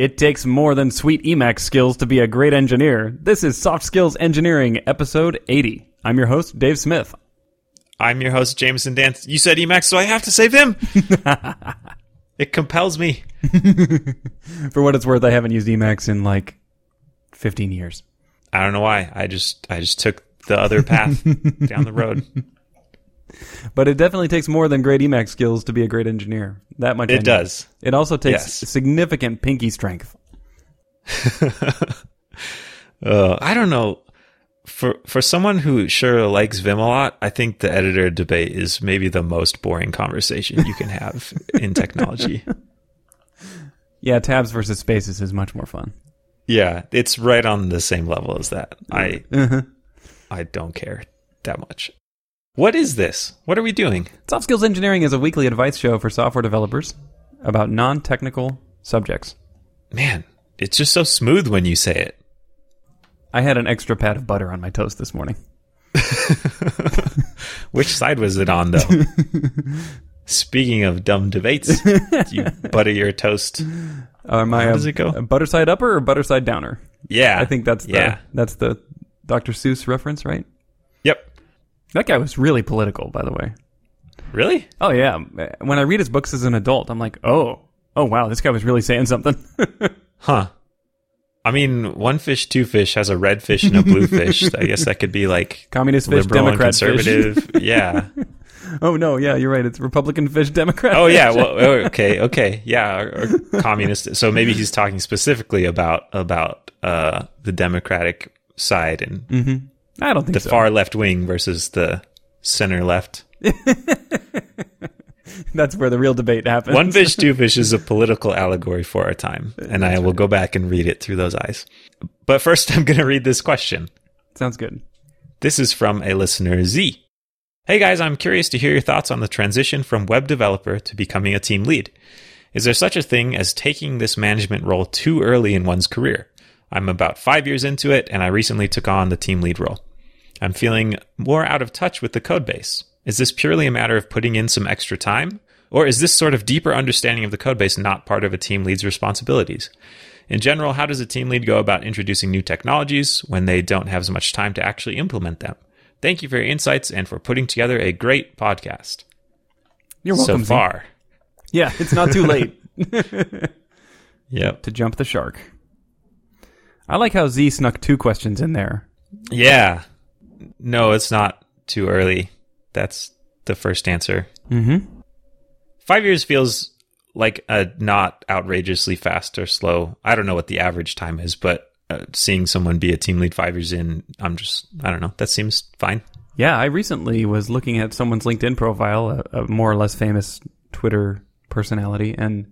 It takes more than sweet Emacs skills to be a great engineer. This is Soft Skills Engineering, episode 80. I'm your host, Dave Smith. I'm your host, Jamison Dance. You said Emacs, so I have to save him. it compels me. For what it's worth, I haven't used Emacs in like 15 years. I don't know why. I just I just took the other path down the road. But it definitely takes more than great Emacs skills to be a great engineer. That much It does. It also takes Yes. significant pinky strength. Uh, I don't know. For for someone who sure likes Vim a lot, I think the editor debate is maybe the most boring conversation you can have in technology. Yeah, tabs versus spaces is much more fun. Yeah, it's right on the same level as that. I Uh-huh. I don't care that much. What is this? What are we doing? Soft Skills Engineering is a weekly advice show for software developers about non technical subjects. Man, it's just so smooth when you say it. I had an extra pat of butter on my toast this morning. Which side was it on, though? Speaking of dumb debates, do you butter your toast? Uh, my, How does it go? butter side upper or butter side downer? Yeah, I think that's the, yeah. that's the Dr. Seuss reference, right? Yep. That guy was really political, by the way. Really? Oh yeah, when I read his books as an adult, I'm like, oh, oh wow, this guy was really saying something. Huh. I mean, one fish, two fish has a red fish and a blue fish. I guess that could be like Communist fish, liberal and Democrat fish. conservative. yeah. oh no, yeah, you're right. It's Republican fish, Democrat. Oh fish. yeah. Well, oh, okay, okay. Yeah, or, or communist. So maybe he's talking specifically about about uh, the Democratic side and I don't think the so. far left wing versus the center left. That's where the real debate happens. One Fish, Two Fish is a political allegory for our time, and I will go back and read it through those eyes. But first, I'm going to read this question. Sounds good. This is from a listener, Z. Hey guys, I'm curious to hear your thoughts on the transition from web developer to becoming a team lead. Is there such a thing as taking this management role too early in one's career? I'm about five years into it, and I recently took on the team lead role. I'm feeling more out of touch with the code base. Is this purely a matter of putting in some extra time? Or is this sort of deeper understanding of the code base not part of a team lead's responsibilities? In general, how does a team lead go about introducing new technologies when they don't have as much time to actually implement them? Thank you for your insights and for putting together a great podcast. You're welcome. so Z. far. Yeah, it's not too late Yep. to jump the shark. I like how Z snuck two questions in there. Yeah. No, it's not too early. That's the first answer. Mm-hmm. Five years feels like a not outrageously fast or slow. I don't know what the average time is, but uh, seeing someone be a team lead five years in, I'm just, I don't know. That seems fine. Yeah, I recently was looking at someone's LinkedIn profile, a, a more or less famous Twitter personality, and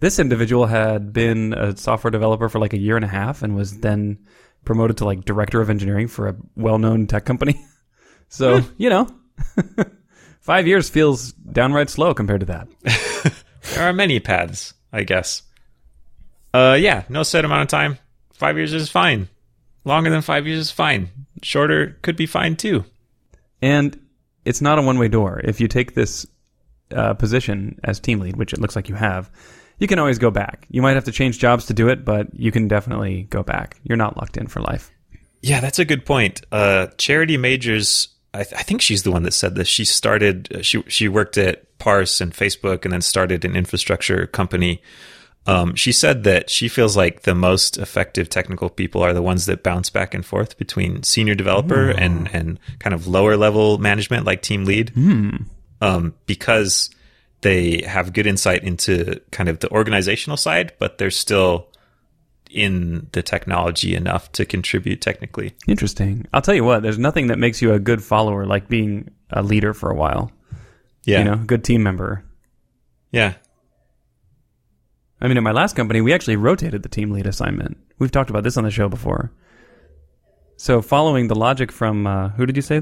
this individual had been a software developer for like a year and a half and was then promoted to like director of engineering for a well-known tech company. so, you know, 5 years feels downright slow compared to that. There are many paths, I guess. Uh, yeah, no set amount of time. Five years is fine. Longer than five years is fine. Shorter could be fine too. And it's not a one way door. If you take this uh, position as team lead, which it looks like you have, you can always go back. You might have to change jobs to do it, but you can definitely go back. You're not locked in for life. Yeah, that's a good point. Uh, Charity Majors, I, th- I think she's the one that said this. She started, uh, she she worked at Parse and Facebook, and then started an infrastructure company. Um, she said that she feels like the most effective technical people are the ones that bounce back and forth between senior developer and and kind of lower level management, like team lead, um, because they have good insight into kind of the organizational side, but they're still in the technology enough to contribute technically. Interesting. I'll tell you what, there's nothing that makes you a good follower like being a leader for a while. Yeah. You know, good team member. Yeah. I mean, at my last company, we actually rotated the team lead assignment. We've talked about this on the show before. So, following the logic from uh, who did you say?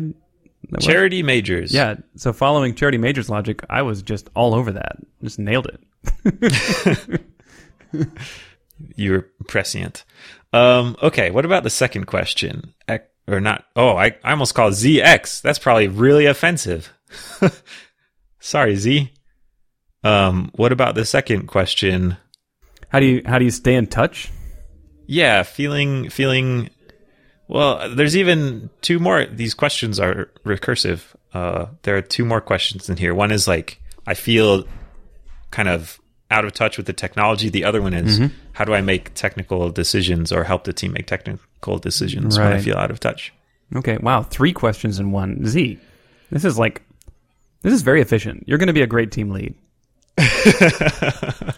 Charity Majors. Yeah. So, following Charity Major's logic, I was just all over that. Just nailed it. You were prescient. Um, okay. What about the second question? Ec- or not? Oh, I, I almost called ZX. That's probably really offensive. Sorry, Z. Um, what about the second question? How do you how do you stay in touch? Yeah, feeling feeling. Well, there's even two more. These questions are recursive. Uh, there are two more questions in here. One is like I feel kind of out of touch with the technology. The other one is Mm-hmm. how do I make technical decisions or help the team make technical decisions when I feel out of touch. Okay, wow, three questions in one. Z, this is like this is very efficient. You're going to be a great team lead.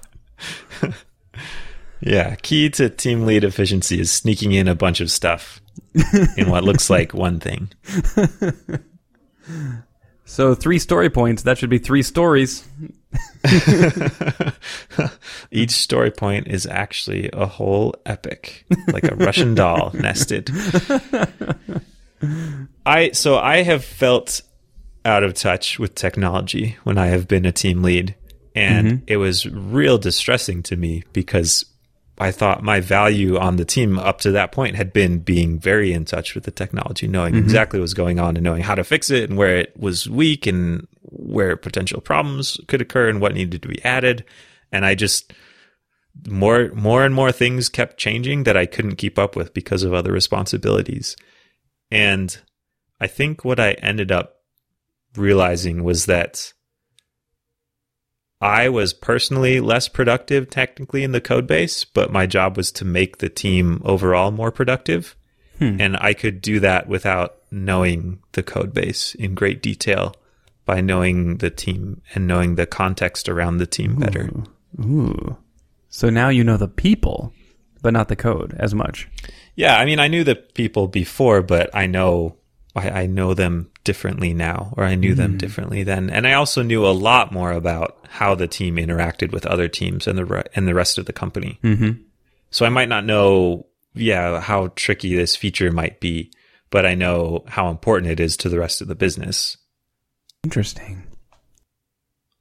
Yeah, key to team lead efficiency is sneaking in a bunch of stuff in what looks like one thing. So three story points. That should be three stories. Each story point is actually a whole epic, like a Russian doll nested. I so I have felt out of touch with technology when I have been a team lead, and mm-hmm. it was real distressing to me because I thought my value on the team up to that point had been being very in touch with the technology, knowing mm-hmm. exactly what was going on and knowing how to fix it and where it was weak and where potential problems could occur and what needed to be added. And I just more more and more things kept changing that I couldn't keep up with because of other responsibilities. And I think what I ended up realizing was that I was personally less productive technically in the code base, but my job was to make the team overall more productive. Hmm. And I could do that without knowing the code base in great detail by knowing the team and knowing the context around the team better. Ooh. So now you know the people, but not the code as much. Yeah, I mean, I knew the people before, but I know I, I know them differently now, or I knew them differently then, and I also knew a lot more about how the team interacted with other teams and the re- and the rest of the company. Mm-hmm. So I might not know, yeah, how tricky this feature might be, but I know how important it is to the rest of the business, Interesting.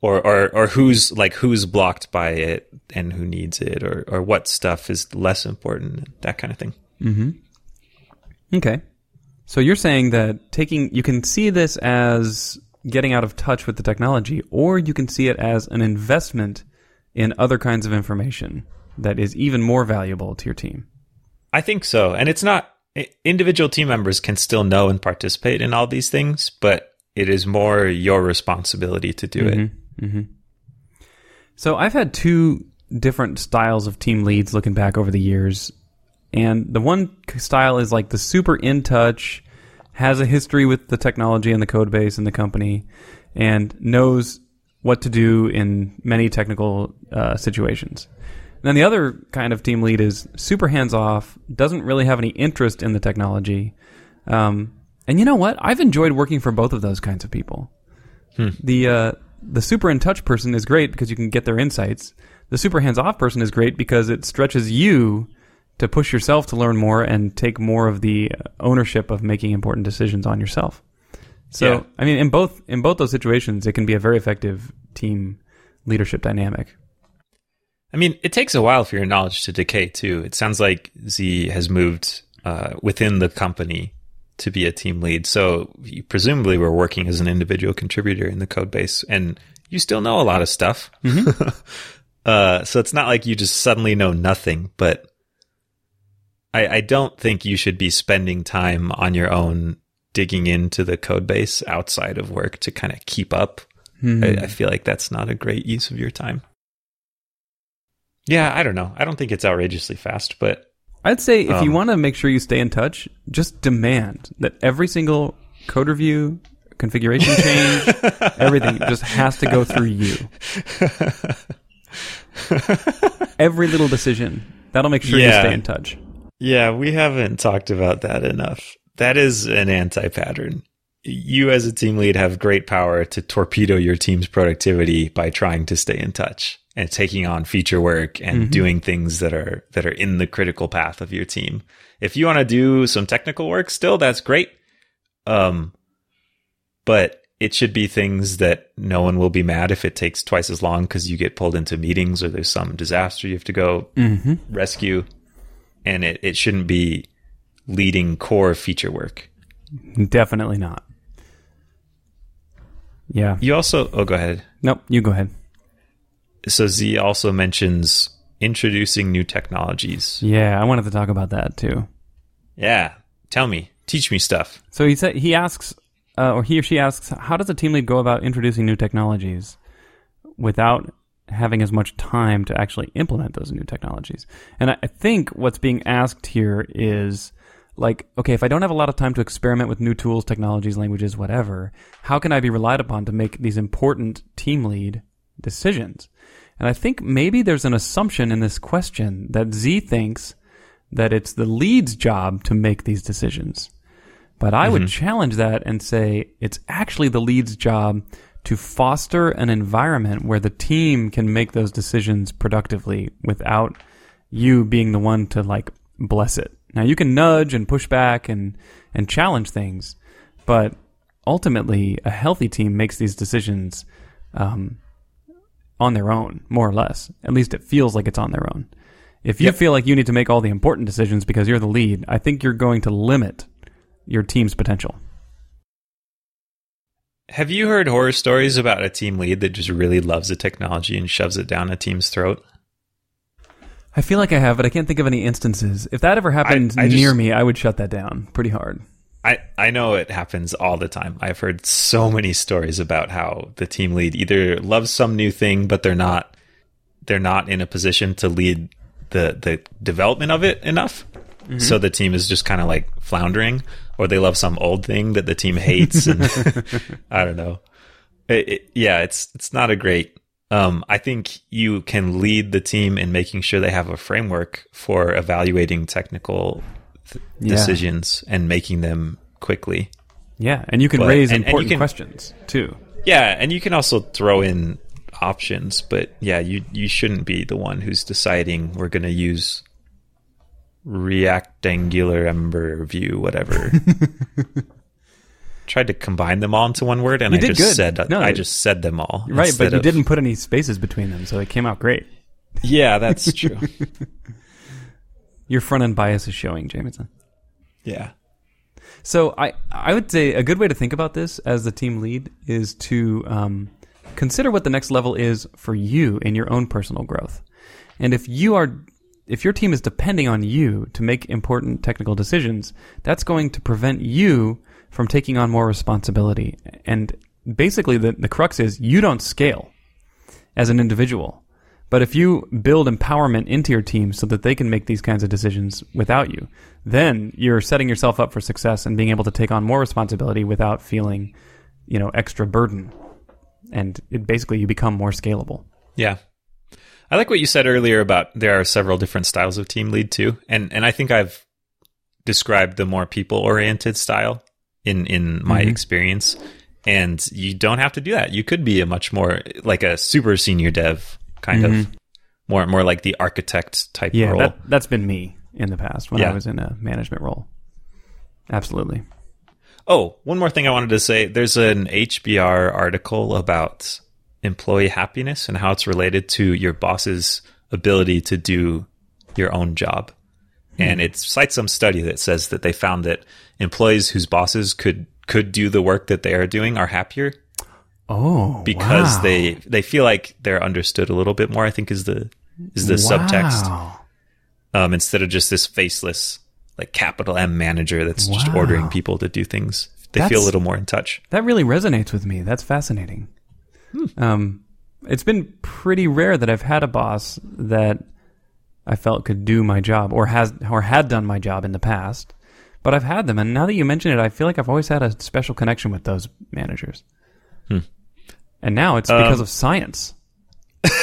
or or or who's like who's blocked by it and who needs it, or or what stuff is less important, that kind of thing. Mm-hmm. Okay. So you're saying that taking you can see this as getting out of touch with the technology, or you can see it as an investment in other kinds of information that is even more valuable to your team. I think so. And it's not individual team members can still know and participate in all these things, but it is more your responsibility to do it. hmm So I've had two different styles of team leads looking back over the years. And the one style is like the super in touch, has a history with the technology and the code base and the company, and knows what to do in many technical uh, situations. And then the other kind of team lead is super hands off, doesn't really have any interest in the technology. Um, and you know what? I've enjoyed working for both of those kinds of people. The uh, the super in touch person is great because you can get their insights. The super hands off person is great because it stretches you to push yourself to learn more and take more of the ownership of making important decisions on yourself. So, Yeah. I mean, in both in both those situations, it can be a very effective team leadership dynamic. I mean, it takes a while for your knowledge to decay too. It sounds like Z has moved uh, within the company to be a team lead. So you presumably were working as an individual contributor in the code base and you still know a lot of stuff. uh, so it's not like you just suddenly know nothing, but I, I don't think you should be spending time on your own digging into the code base outside of work to kind of keep up. I, I feel like that's not a great use of your time. Yeah, I don't know. I don't think it's outrageously fast, but I'd say if you Um, want to make sure you stay in touch, just demand that every single code review, configuration change, everything just has to go through you. every little decision. That'll make sure you stay in touch. Yeah, we haven't talked about that enough. That is an anti pattern. You, as a team lead, have great power to torpedo your team's productivity by trying to stay in touch and taking on feature work and doing things that are that are in the critical path of your team. If you want to do some technical work, still that's great. Um, but it should be things that no one will be mad if it takes twice as long because you get pulled into meetings or there's some disaster you have to go Mm-hmm. rescue. And it, it shouldn't be leading core feature work. Definitely not. Yeah. You also, oh, go ahead. Nope. You go ahead. So Z also mentions introducing new technologies. Yeah, I wanted to talk about that too. Yeah, tell me, teach me stuff. So he said he asks, uh, or he or she asks, how does a team lead go about introducing new technologies without having as much time to actually implement those new technologies? And I, I think what's being asked here is like, okay, if I don't have a lot of time to experiment with new tools, technologies, languages, whatever, how can I be relied upon to make these important team lead decisions? And I think maybe there's an assumption in this question that Z thinks that it's the lead's job to make these decisions. But I would mm-hmm. challenge that and say it's actually the lead's job to foster an environment where the team can make those decisions productively without you being the one to like bless it. Now you can nudge and push back and and challenge things, but ultimately a healthy team makes these decisions um, on their own, more or less. At least it feels like it's on their own. If you Yep. feel like you need to make all the important decisions because you're the lead, I think you're going to limit your team's potential. Have you heard horror stories about a team lead that just really loves a technology and shoves it down a team's throat? I feel like I have, but I can't think of any instances. If that ever happened I just- near me, I would shut that down pretty hard. I, I know it happens all the time. I've heard so many stories about how the team lead either loves some new thing, but they're not they're not in a position to lead the the development of it enough. So the team is just kind of like floundering, or they love some old thing that the team hates, and I don't know. It, it- yeah, it's it's not a great. Um, I think you can lead the team in making sure they have a framework for evaluating technical th- Yeah. decisions and making them quickly. Yeah, and you can But- raise and- and important can- questions too. Yeah, and you can also throw in options, but yeah, you you shouldn't be the one who's deciding we're going to use rectangular Ember Vue, whatever. Tried to combine them all into one word, and You I just good. said No, I just said them all. Right, but you of- didn't put any spaces between them, so it came out great. Yeah, that's true. Your front end bias is showing, Jamison. yeah. So I I would say a good way to think about this as the team lead is to um, consider what the next level is for you in your own personal growth. And if you are if your team is depending on you to make important technical decisions, that's going to prevent you from taking on more responsibility. And basically the, the crux is you don't scale as an individual. But if you build empowerment into your team so that they can make these kinds of decisions without you, then you're setting yourself up for success and being able to take on more responsibility without feeling, you know, extra burden. And it basically you become more scalable. Yeah. I like what you said earlier about there are several different styles of team lead too. And and I think I've described the more people oriented style in in my Mhm. experience. And you don't have to do that. You could be a much more like a super senior dev kind of more more like the architect type Yeah, role. that, that's been me in the past when Yeah. I was in a management role. Absolutely. Oh, one more thing I wanted to say. There's an HBR article about employee happiness and how it's related to your boss's ability to do your own job. And it cites some study that says that they found that employees whose bosses could could do the work that they are doing are happier Oh, because wow. they they feel like they're understood a little bit more. I think is the is the subtext um, instead of just this faceless like capital M manager that's just ordering people to do things. They feel a little more in touch. That really resonates with me. That's fascinating. Um, it's been pretty rare that I've had a boss that I felt could do my job or has or had done my job in the past. But I've had them, and now that you mention it, I feel like I've always had a special connection with those managers. Hmm. And now it's because Um, of science.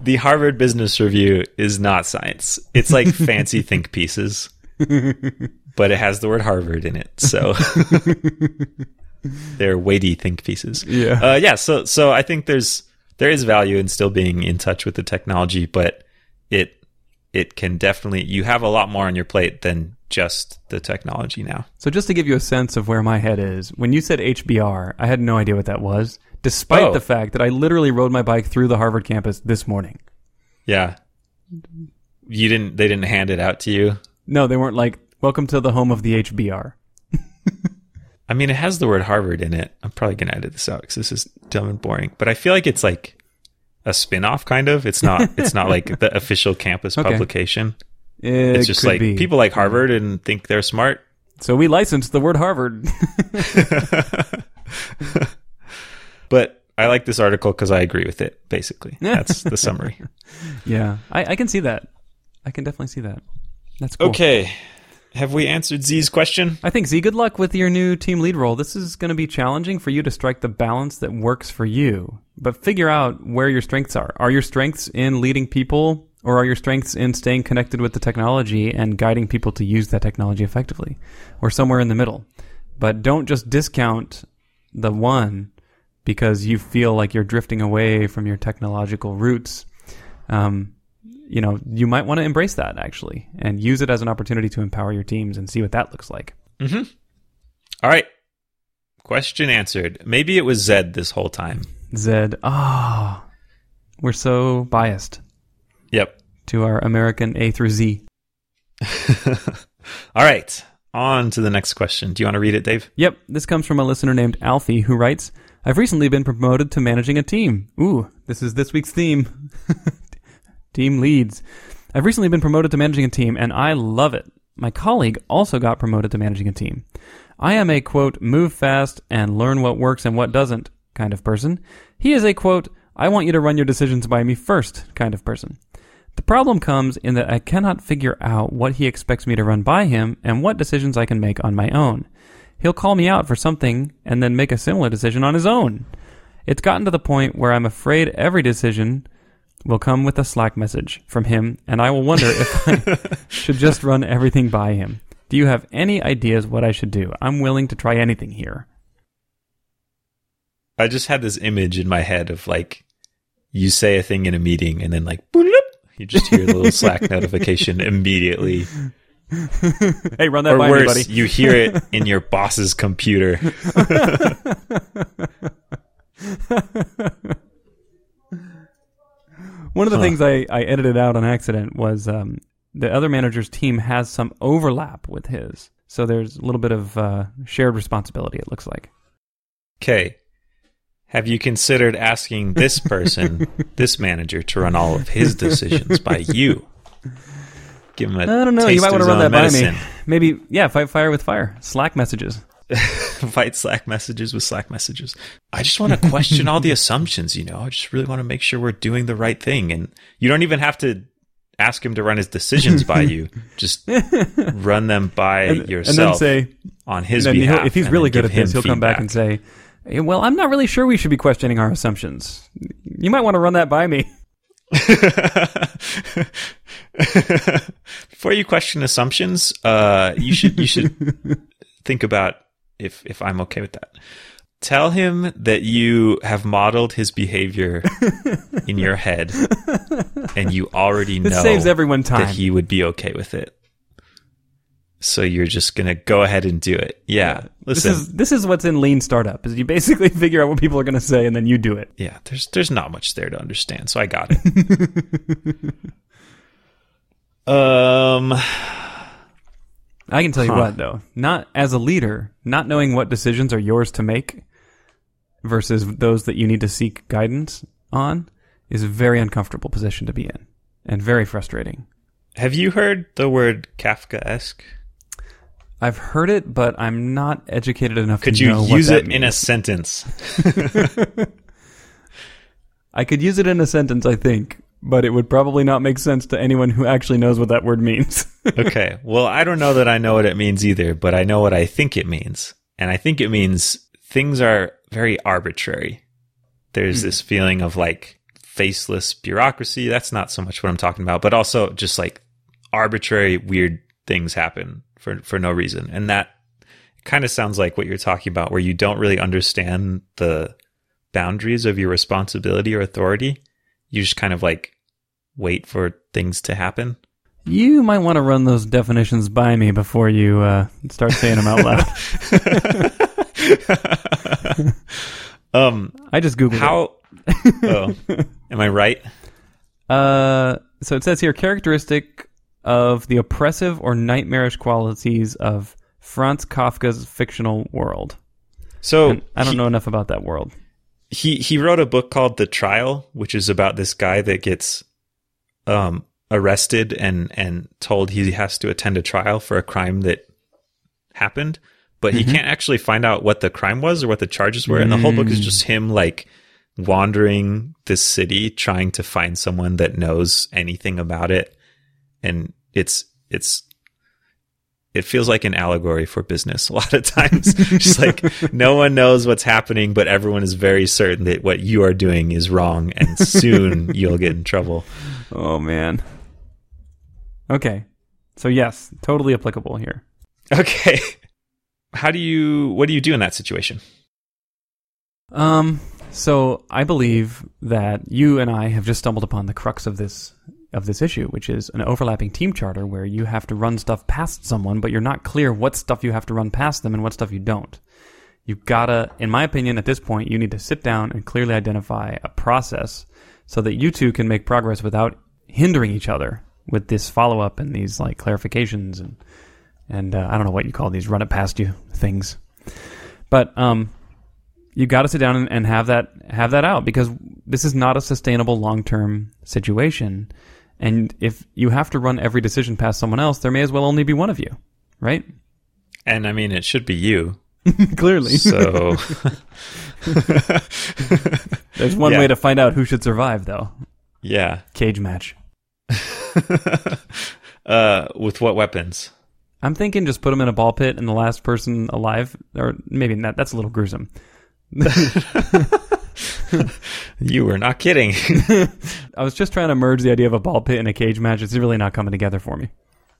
The Harvard Business Review is not science. It's like fancy think pieces, but it has the word Harvard in it. So they're weighty think pieces. Yeah. Uh, yeah. So, so I think there's, there is value in still being in touch with the technology, but it, it can definitely, you have a lot more on your plate than just the technology now. So just to give you a sense of where my head is, when you said HBR, I had no idea what that was, despite Oh. the fact that I literally rode my bike through the Harvard campus this morning. Yeah. You didn't, they didn't hand it out to you. No, they weren't like, welcome to the home of the HBR. I mean, it has the word Harvard in it. I'm probably going to edit this out because this is dumb and boring. But I feel like it's like a spin-off kind of. It's not it's not like the official campus Okay. publication. It It's just like be. people like Harvard and think they're smart. So we licensed the word Harvard. But I like this article because I agree with it, basically. That's the summary. yeah, I, I can see that. I can definitely see that. That's cool. Okay. Have we answered Z's question? I think Z, good luck with your new team lead role. This is going to be challenging for you to strike the balance that works for you. But figure out where your strengths are. Are your strengths in leading people, or are your strengths in staying connected with the technology and guiding people to use that technology effectively, or somewhere in the middle? But don't just discount the one because you feel like you're drifting away from your technological roots. Um, you know, you might want to embrace that actually and use it as an opportunity to empower your teams and see what that looks like. Mm-hmm. All right. Question answered. Maybe it was Zed this whole time. Zed, ah, we're so biased Yep. to our American A through Z. All right. On to the next question. Do you want to read it, Dave? Yep, this comes from a listener named Alfie who writes, I've recently been promoted to managing a team. Ooh, this is this week's theme. team leads. I've recently been promoted to managing a team, and I love it. My colleague also got promoted to managing a team. I am a quote, move fast and learn what works and what doesn't kind of person. He is a quote, I want you to run your decisions by me first kind of person. The problem comes in that I cannot figure out what he expects me to run by him and what decisions I can make on my own. He'll call me out for something and then make a similar decision on his own. It's gotten to the point where I'm afraid every decision will come with a Slack message from him, and I will wonder if I should just run everything by him. Do you have any ideas what I should do? I'm willing to try anything here. I just had this image in my head of like you say a thing in a meeting and then like you just hear the little Slack notification immediately. hey, run that or by worse, me, buddy. you hear it in your boss's computer. One of the Huh. things I, I edited out on accident was um, the other manager's team has some overlap with his. So there's a little bit of uh, shared responsibility, it looks like. Okay. Have you considered asking this person, this manager, to run all of his decisions by you? Give him a I don't know. You might want to run that own by me. medicine. Maybe, yeah, fight fire with fire. Slack messages. Fight Slack messages with Slack messages. I just want to question all the assumptions, you know. I just really want to make sure we're doing the right thing. And you don't even have to ask him to run his decisions by you. Just run them by And, and then say, on his behalf. if he's really good at this, he'll come back and say, "Eh, well, I'm not really sure we should be questioning our assumptions. You might want to run that by me. Before you question assumptions, uh, you should you should think about if if I'm okay with that. Tell him that you have modeled his behavior in your head, and you already This know saves everyone time. that he would be okay with it. So you're just gonna go ahead and do it. Yeah, This listen. is this is what's in lean startup. Is you basically figure out what people are going to say and then you do it. yeah, there's there's not much there to understand, so I got it. um. I can tell you Huh. what though, not as a leader, not knowing what decisions are yours to make versus those that you need to seek guidance on is a very uncomfortable position to be in and very frustrating. Have you heard the word Kafka-esque? I've heard it, but I'm not educated enough Could to you know what use that it in a sentence? I could use it in a sentence, I think, but it would probably not make sense to anyone who actually knows what that word means. okay. Well, I don't know that I know what it means either, but I know what I think it means. And I think it means things are very arbitrary. There's hmm. this feeling of like faceless bureaucracy. That's not so much what I'm talking about, but also just like arbitrary weird things happen for for no reason. And that kind of sounds like what you're talking about where you don't really understand the boundaries of your responsibility or authority. You just kind of like wait for things to happen. you might want to run those definitions by me before you uh, start saying them out loud. um I just googled how oh, am i right Uh, so it says here characteristic of the oppressive or nightmarish qualities of Franz Kafka's fictional world. so And I don't he- know enough about that world. He he wrote a book called The Trial, which is about this guy that gets um arrested and and told he has to attend a trial for a crime that happened, but he can't actually find out what the crime was or what the charges were. And the whole book is just him like wandering this city trying to find someone that knows anything about it. And it's it's it feels like an allegory for business a lot of times. just like no one knows what's happening, but everyone is very certain that what you are doing is wrong and soon you'll get in trouble. Oh man. Okay. So yes, totally applicable here. Okay. How do you what do you do in that situation? Um so I believe that you and I have just stumbled upon the crux of this of this issue, which is an overlapping team charter where you have to run stuff past someone, but you're not clear what stuff you have to run past them and what stuff you don't. You've gotta, in my opinion, at this point, you need to sit down and clearly identify a process so that you two can make progress without hindering each other with this follow up and these like clarifications and and uh, I don't know what you call these run it past you things. But um, you got to sit down and, and have that have that out because this is not a sustainable long term situation. And if you have to run every decision past someone else, there may as well only be one of you, right? And I mean, it should be you. Clearly. So There's one Yeah. way to find out who should survive, though. yeah. Cage match. uh, with what weapons? I'm thinking just put them in a ball pit and the last person alive, or maybe not. That's a little gruesome. You were not kidding. I was just trying to merge the idea of a ball pit and a cage match. It's really not coming together for me.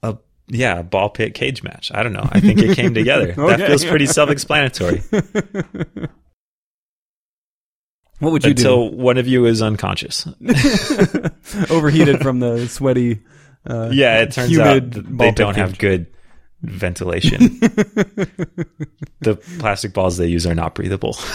a yeah, a ball pit cage match. I don't know. I think it came together. That feels pretty self-explanatory. What would you do? Until one of you is unconscious. Overheated from the sweaty. Uh, Yeah, it turns humid out they don't have cage. good ventilation. the plastic balls they use are not breathable.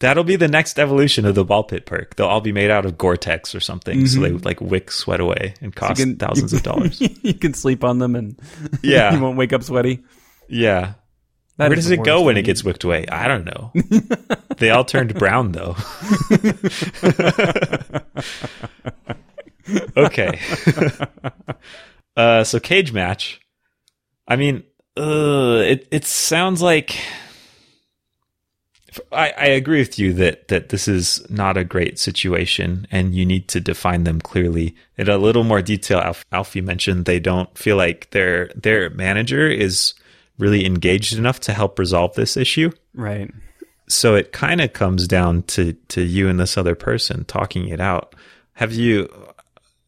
That'll be the next evolution of the ball pit perk. They'll all be made out of Gore-Tex or something, so they mm-hmm. like wick sweat away and cost can- thousands of dollars. you can sleep on them and Yeah. you won't wake up sweaty. Yeah. That Where does it go when thing. it gets wicked away? I don't know. they all turned brown though. okay. Uh, so cage match. I mean, uh, it it sounds like. I, I agree with you that that this is not a great situation, and you need to define them clearly. In a little more detail, Alf, Alfie mentioned they don't feel like their their manager is really engaged enough to help resolve this issue. Right. So it kind of comes down to to you and this other person talking it out. Have you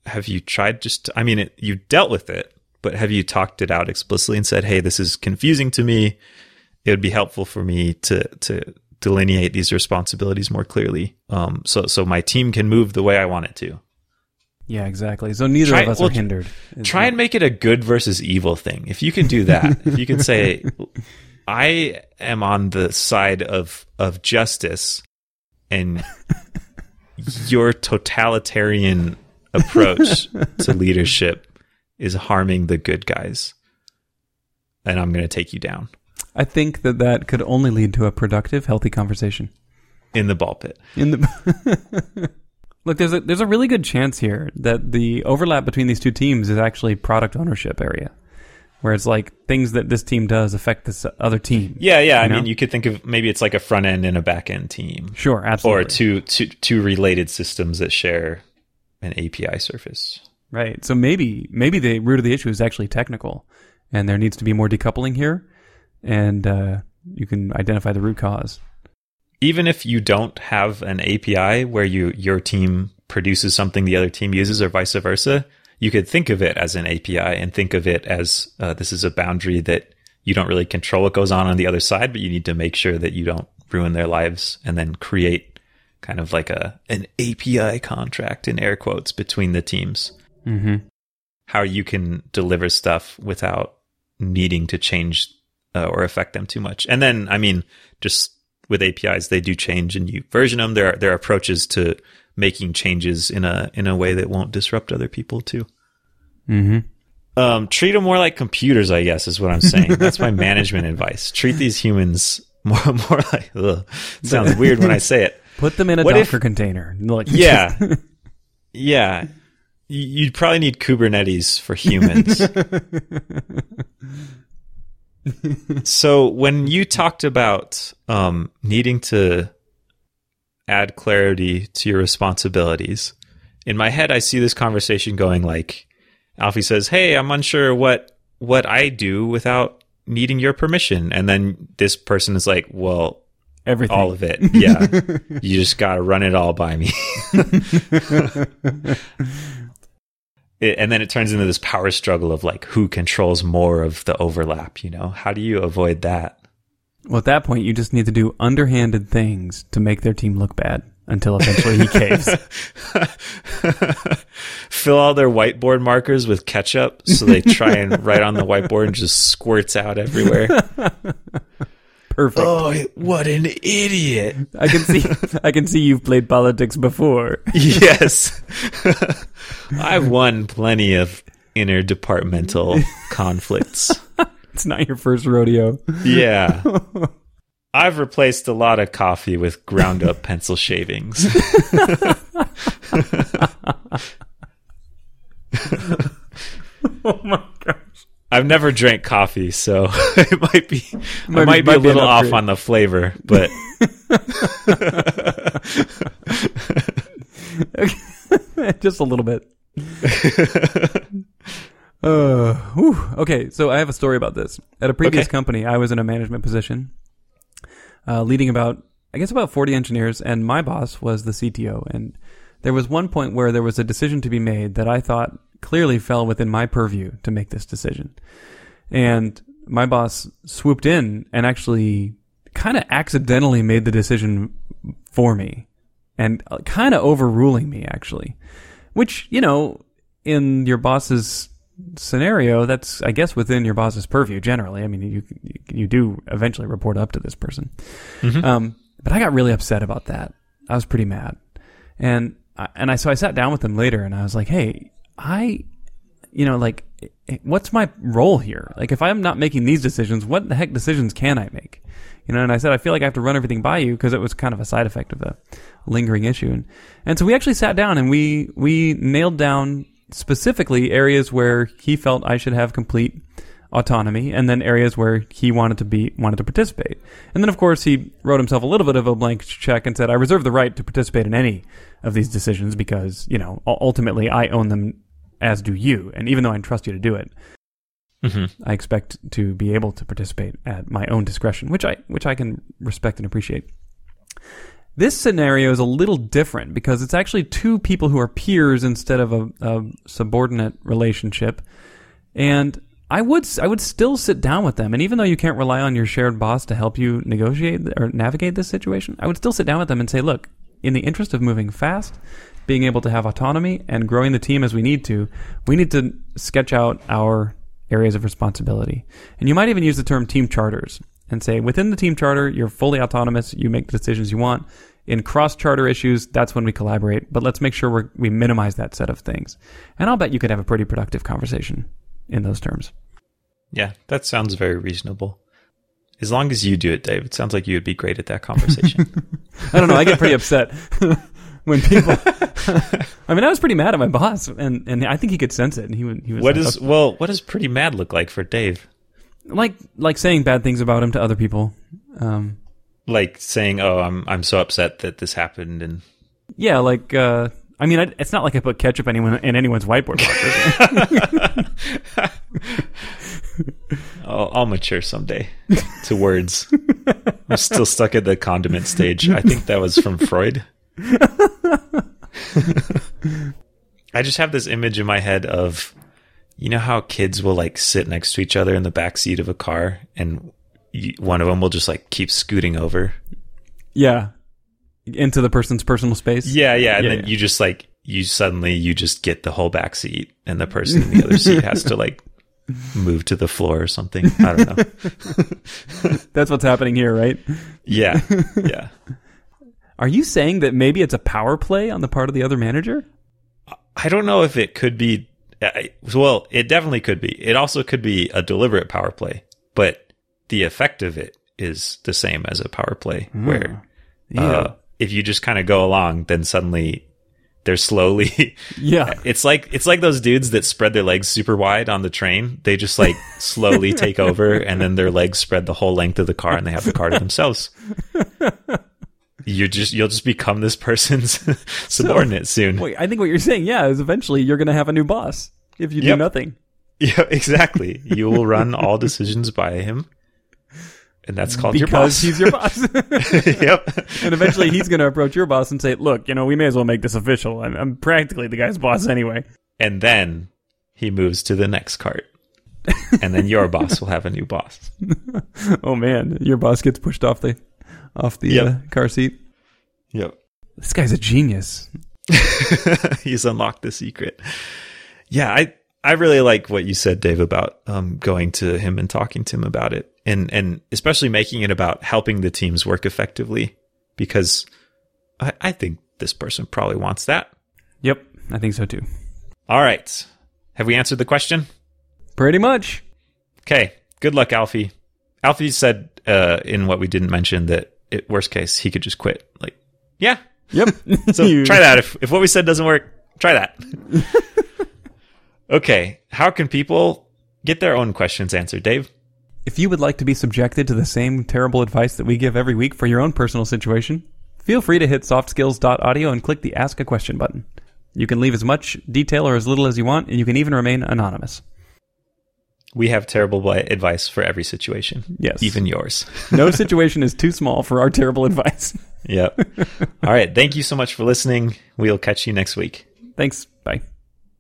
have you tried just? I mean, it, you dealt with it, but have you talked it out explicitly and said, "Hey, this is confusing to me. It would be helpful for me to to delineate these responsibilities more clearly, um, so so my team can move the way I want it to." Yeah, exactly. So neither Try- of us well, are hindered. Try and make it a good versus evil thing. If you can do that, if you can say, I am on the side of, of justice and your totalitarian approach to leadership is harming the good guys. And I'm going to take you down I think that that could only lead to a productive, healthy conversation. in the ball pit. In the look, there's a there's a really good chance here that the overlap between these two teams is actually product ownership area, where it's like things that this team does affect this other team. Yeah, yeah. I know? mean, you could think of maybe it's like a front end and a back end team, Sure, absolutely. or two, two, two related systems that share an API surface. Right. So maybe maybe the root of the issue is actually technical, and there needs to be more decoupling here, and uh, you can identify the root cause. even if you don't have an API where you your team produces something the other team uses or vice versa, you could think of it as an API and think of it as uh, this is a boundary that you don't really control what goes on on the other side, but you need to make sure that you don't ruin their lives and then create kind of like a an API contract in air quotes between the teams. Mm-hmm. How you can deliver stuff without needing to change uh, or affect them too much. And then, I mean, just with APIs, they do change and you version them. There are, there are approaches to making changes in a, in a way that won't disrupt other people too. Mm-hmm. Um, treat them more like computers, I guess, is what I'm saying. That's my management advice. Treat these humans more more like ugh, it sounds weird when I say it. Put them in a What if- Docker container. Like, Yeah. yeah. You'd probably need Kubernetes for humans. so when you talked about um, needing to add clarity to your responsibilities, in my head I see this conversation going like Alfie says, "Hey, I'm unsure what what I do without needing your permission," and then this person is like, "Well, everything. all of it. Yeah. you just got to run it all by me. It- and then it turns into this power struggle of like who controls more of the overlap, you know? How do you avoid that? Well, at that point, you just need to do underhanded things to make their team look bad until eventually he caves. Fill all their whiteboard markers with ketchup so they try and write on the whiteboard and just squirts out everywhere. Perfect. oh, what an idiot. I can see. I can see you've played politics before. yes. I've won plenty of interdepartmental conflicts. It's not your first rodeo. Yeah. I've replaced a lot of coffee with ground up pencil shavings. oh my gosh. I've never drank coffee, so it might be Might I might be might a be little off on the flavor, but just a little bit. Uh, whew. Okay, so I have a story about this. At a previous Okay. company, I was in a management position, uh, leading about, I guess, about 40 engineers, and my boss was the CTO. And there was one point where there was a decision to be made that I thought clearly fell within my purview to make this decision. And my boss swooped in and actually kind of accidentally made the decision for me and kind of overruling me, actually. Which, you know, in your boss's scenario, that's, I guess, within your boss's purview generally. I mean, you, you do eventually report up to this person. Um, but I got really upset about that. I was pretty mad. And, and I, so I sat down with him later and I was like, hey, I, you know, like, what's my role here? Like, if I'm not making these decisions, what the heck decisions can I make? You know, and I said, I feel like I have to run everything by you because it was kind of a side effect of the lingering issue. And, and so we actually sat down and we, we nailed down specifically areas where he felt I should have complete autonomy and then areas where he wanted to be, wanted to participate. And then of course he wrote himself a little bit of a blank check and said, I reserve the right to participate in any of these decisions because, you know, ultimately I own them as do you. And even though I trust you to do it, mm-hmm. I expect to be able to participate at my own discretion, which I which I can respect and appreciate. This scenario is a little different because it's actually two people who are peers instead of a, a subordinate relationship, and I would I would still sit down with them, and even though you can't rely on your shared boss to help you negotiate or navigate this situation, I would still sit down with them and say, look, in the interest of moving fast, being able to have autonomy and growing the team as we need to, we need to sketch out our areas of responsibility. And you might even use the term team charters and say within the team charter, you're fully autonomous, you make the decisions you want. In cross charter issues, that's when we collaborate, but let's make sure we're, we minimize that set of things. And I'll bet you could have a pretty productive conversation in those terms. Yeah, that sounds very reasonable. As long as you do it, Dave, it sounds like you would be great at that conversation. I don't know. I get pretty upset when people. I mean, I was pretty mad at my boss, and, and I think he could sense it. And he. He was what like, is well, what does pretty mad look like for Dave? like like saying bad things about him to other people. Um, Like saying, "Oh, I'm I'm so upset that this happened," and yeah, like uh, I mean, I, it's not like I put ketchup anyone in anyone's whiteboard markers. I'll, I'll mature someday to words. I'm still stuck at the condiment stage. I think that was from Freud. I just have this image in my head of, you know how kids will like sit next to each other in the back seat of a car, and one of them will just like keep scooting over. yeah, into the person's personal space. Yeah, yeah, and Yeah, then yeah. you just like you suddenly you just get the whole back seat, and the person in the other seat has to like move to the floor or something. I don't know. that's what's happening here, right? Yeah, yeah. Are you saying that maybe it's a power play on the part of the other manager? I don't know if it could be. Well, it definitely could be. It also could be a deliberate power play, but the effect of it is the same as a power play, where Yeah. uh, if you just kind of go along, then suddenly they're slowly. yeah. it's like it's like those dudes that spread their legs super wide on the train. They just like slowly take over, and then their legs spread the whole length of the car, and they have the car to themselves. You're just you'll just become this person's subordinate soon. Wait, I think what you're saying, yeah, is eventually you're going to have a new boss if you do Yep. nothing. Yeah, exactly. You will run all decisions by him, and that's called your boss. He's your boss. yep. and eventually he's going to approach your boss and say, look, you know, we may as well make this official. I'm, I'm practically the guy's boss anyway. And then he moves to the next cart, and then your boss will have a new boss. Oh, man. Your boss gets pushed off the off the Yep. uh, car seat. Yep. This guy's a genius. He's unlocked the secret. Yeah, I I really like what you said, Dave, about um, going to him and talking to him about it, and and especially making it about helping the teams work effectively, because I, I think this person probably wants that. Yep, I think so too. All right, have we answered the question? Pretty much. Okay, good luck, Alfie. Alfie said uh, in what we didn't mention that it, worst case he could just quit. Like, yeah. Yep. So You- try that. If if what we said doesn't work, try that. okay, how can people get their own questions answered, Dave? If you would like to be subjected to the same terrible advice that we give every week for your own personal situation, feel free to hit softskills.audio and click the Ask a Question button. You can leave as much detail or as little as you want, and you can even remain anonymous. We have terrible advice for every situation. Yes. even yours. No situation is too small for our terrible advice. yep. All right. Thank you so much for listening. We'll catch you next week. Thanks.